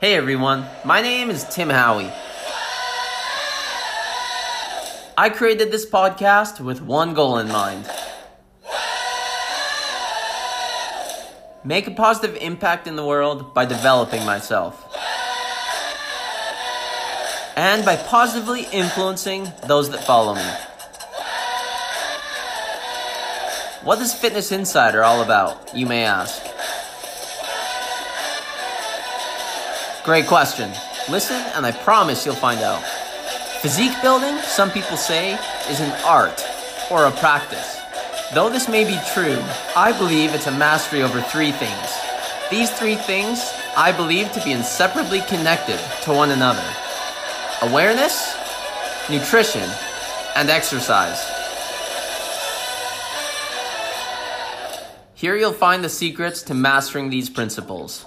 Hey everyone, my name is Tim Howie. I created this podcast with one goal in mind make a positive impact in the world by developing myself. And by positively influencing those that follow me. What is Fitness Insider all about, you may ask? Great question. Listen, and I promise you'll find out. Physique building, some people say, is an art or a practice. Though this may be true, I believe it's a mastery over three things. These three things I believe to be inseparably connected to one another awareness, nutrition, and exercise. Here you'll find the secrets to mastering these principles.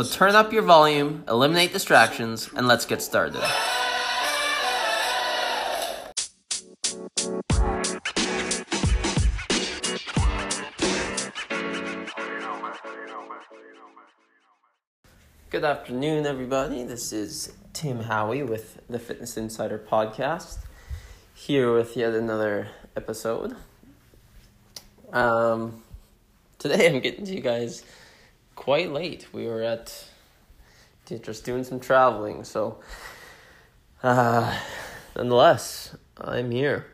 So turn up your volume, eliminate distractions, and let's get started. Good afternoon, everybody. This is Tim Howie with the Fitness Insider podcast, here with yet another episode. Um, today I'm getting to you guys quite late. We were at just doing some traveling, so uh, nonetheless, I'm here.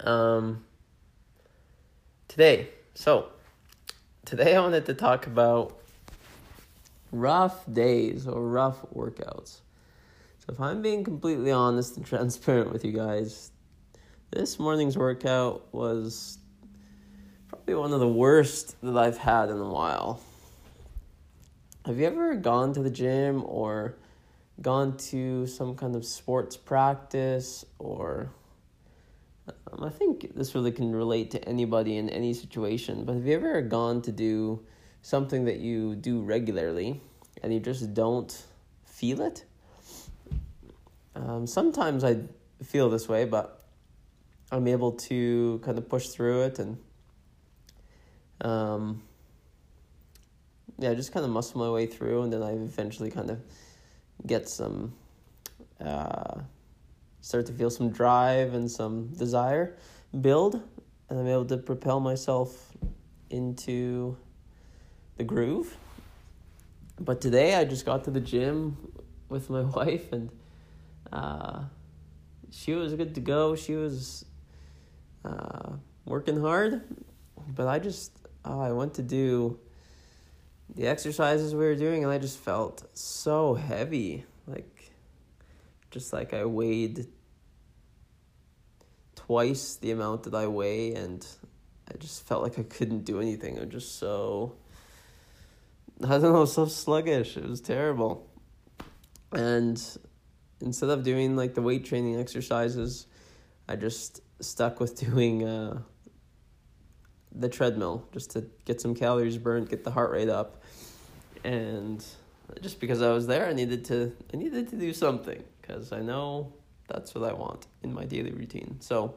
Um, today, so today I wanted to talk about rough days or rough workouts. So if I'm being completely honest and transparent with you guys, this morning's workout was probably one of the worst that I've had in a while. Have you ever gone to the gym or gone to some kind of sports practice or um, I think this really can relate to anybody in any situation, but have you ever gone to do something that you do regularly and you just don't feel it? Um, sometimes I feel this way, but I'm able to kind of push through it and um, yeah, just kind of muscle my way through, and then I eventually kind of get some, uh, start to feel some drive and some desire build, and I'm able to propel myself into the groove. But today I just got to the gym with my wife, and uh, she was good to go. She was uh, working hard, but I just oh, I went to do the exercises we were doing, and I just felt so heavy. Like, just like I weighed twice the amount that I weigh, and I just felt like I couldn't do anything. I'm just so, I don't know, so sluggish. It was terrible. And instead of doing like the weight training exercises, I just stuck with doing uh, the treadmill just to get some calories burned, get the heart rate up and just because I was there, I needed to I needed to do something because I know that's what I want in my daily routine. So,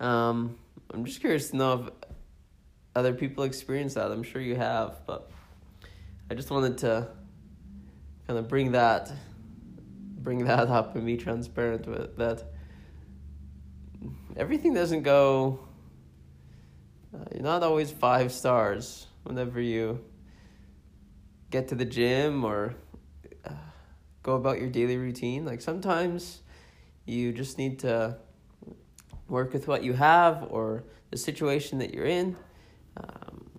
um, I'm just curious to know if other people experience that. I'm sure you have, but I just wanted to kind of bring that bring that up and be transparent with that. Everything doesn't go. Uh, you're not always five stars whenever you get to the gym or uh, go about your daily routine. Like sometimes you just need to work with what you have or the situation that you're in. Um,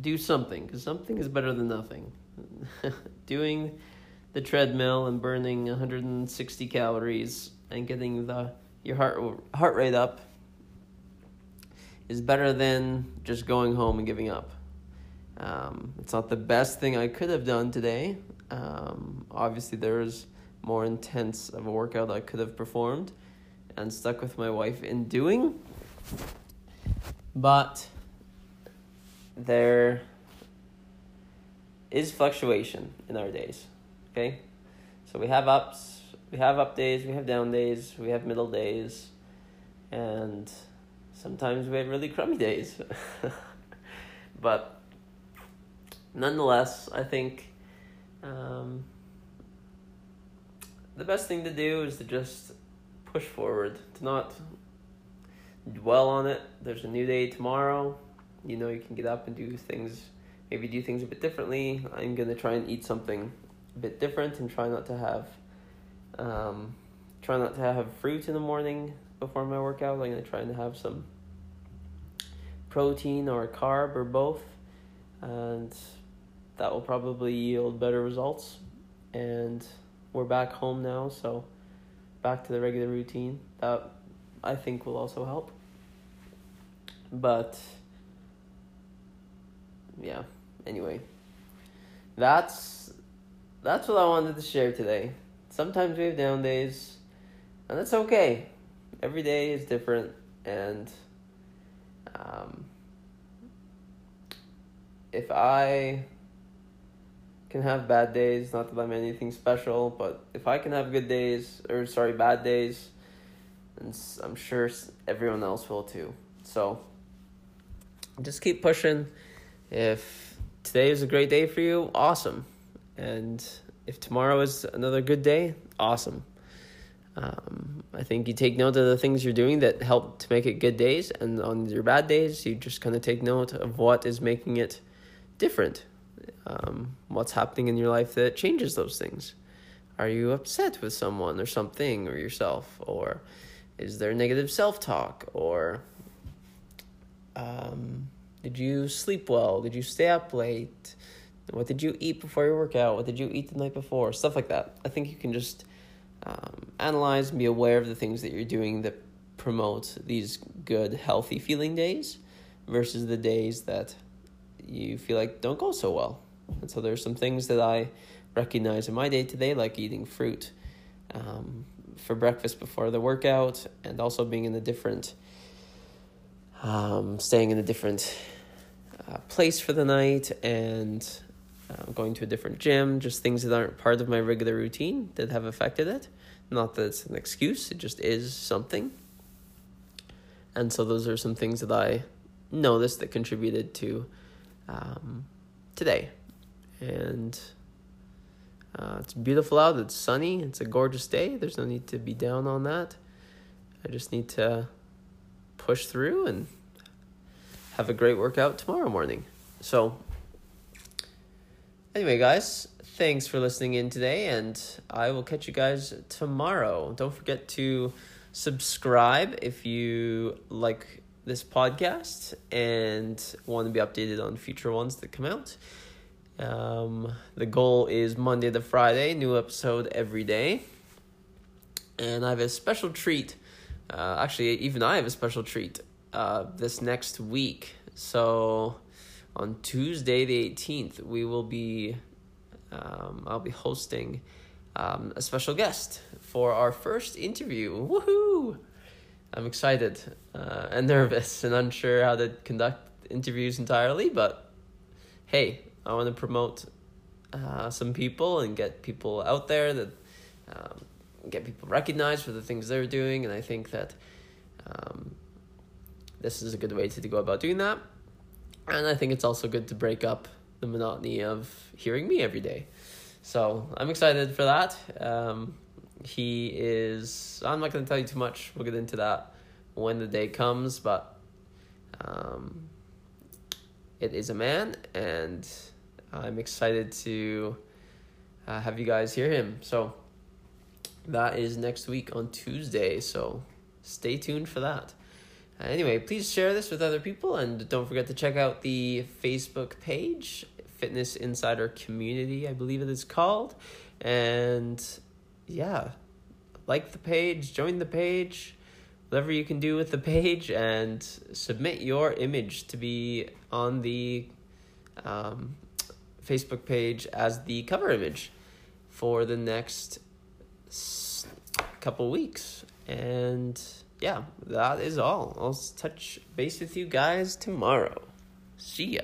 do something because something is better than nothing. Doing the treadmill and burning 160 calories and getting the your heart heart rate up is better than just going home and giving up. Um, it's not the best thing I could have done today. Um, obviously, there was more intense of a workout I could have performed and stuck with my wife in doing. But there is fluctuation in our days. Okay? So we have ups, we have up days, we have down days, we have middle days, and sometimes we have really crummy days. but nonetheless, I think um, the best thing to do is to just push forward, to not dwell on it. There's a new day tomorrow. You know, you can get up and do things, maybe do things a bit differently. I'm going to try and eat something a bit different and try not to have. Um, try not to have fruit in the morning before my workout. I'm to try and have some protein or carb or both. And that will probably yield better results. And we're back home now, so back to the regular routine. That I think will also help. But yeah, anyway. That's that's what I wanted to share today. Sometimes we have down days, and that's okay. Every day is different, and um, if I can have bad days, not that I'm anything special, but if I can have good days, or sorry, bad days, and I'm sure everyone else will too. So just keep pushing. If today is a great day for you, awesome. And if tomorrow is another good day, awesome. Um, I think you take note of the things you're doing that help to make it good days, and on your bad days, you just kind of take note of what is making it different. Um, what's happening in your life that changes those things? Are you upset with someone or something or yourself? Or is there negative self talk? Or um, did you sleep well? Did you stay up late? What did you eat before your workout? What did you eat the night before? Stuff like that. I think you can just um, analyze and be aware of the things that you're doing that promote these good, healthy feeling days versus the days that you feel like don't go so well. And so there's some things that I recognize in my day to day, like eating fruit um, for breakfast before the workout, and also being in a different, um, staying in a different uh, place for the night, and uh, going to a different gym. Just things that aren't part of my regular routine that have affected it. Not that it's an excuse; it just is something. And so those are some things that I noticed that contributed to um, today and uh, it's beautiful out. It's sunny. It's a gorgeous day. There's no need to be down on that. I just need to push through and have a great workout tomorrow morning. So, anyway, guys, thanks for listening in today, and I will catch you guys tomorrow. Don't forget to subscribe if you like this podcast and want to be updated on future ones that come out. Um, the goal is Monday to Friday, new episode every day. And I have a special treat. Uh, actually, even I have a special treat uh, this next week. So on Tuesday, the 18th, we will be, um, I'll be hosting um, a special guest for our first interview. Woohoo! I'm excited uh, and nervous and unsure how to conduct interviews entirely, but hey, I want to promote uh, some people and get people out there that um, get people recognized for the things they're doing, and I think that um, this is a good way to, to go about doing that. And I think it's also good to break up the monotony of hearing me every day. So I'm excited for that. Um, he is. I'm not going to tell you too much. We'll get into that when the day comes, but um, it is a man, and I'm excited to uh, have you guys hear him. So that is next week on Tuesday. So stay tuned for that. Anyway, please share this with other people and don't forget to check out the Facebook page, Fitness Insider Community, I believe it is called. And yeah, like the page, join the page, whatever you can do with the page, and submit your image to be on the um, Facebook page as the cover image for the next couple weeks. And yeah, that is all. I'll touch base with you guys tomorrow. See ya.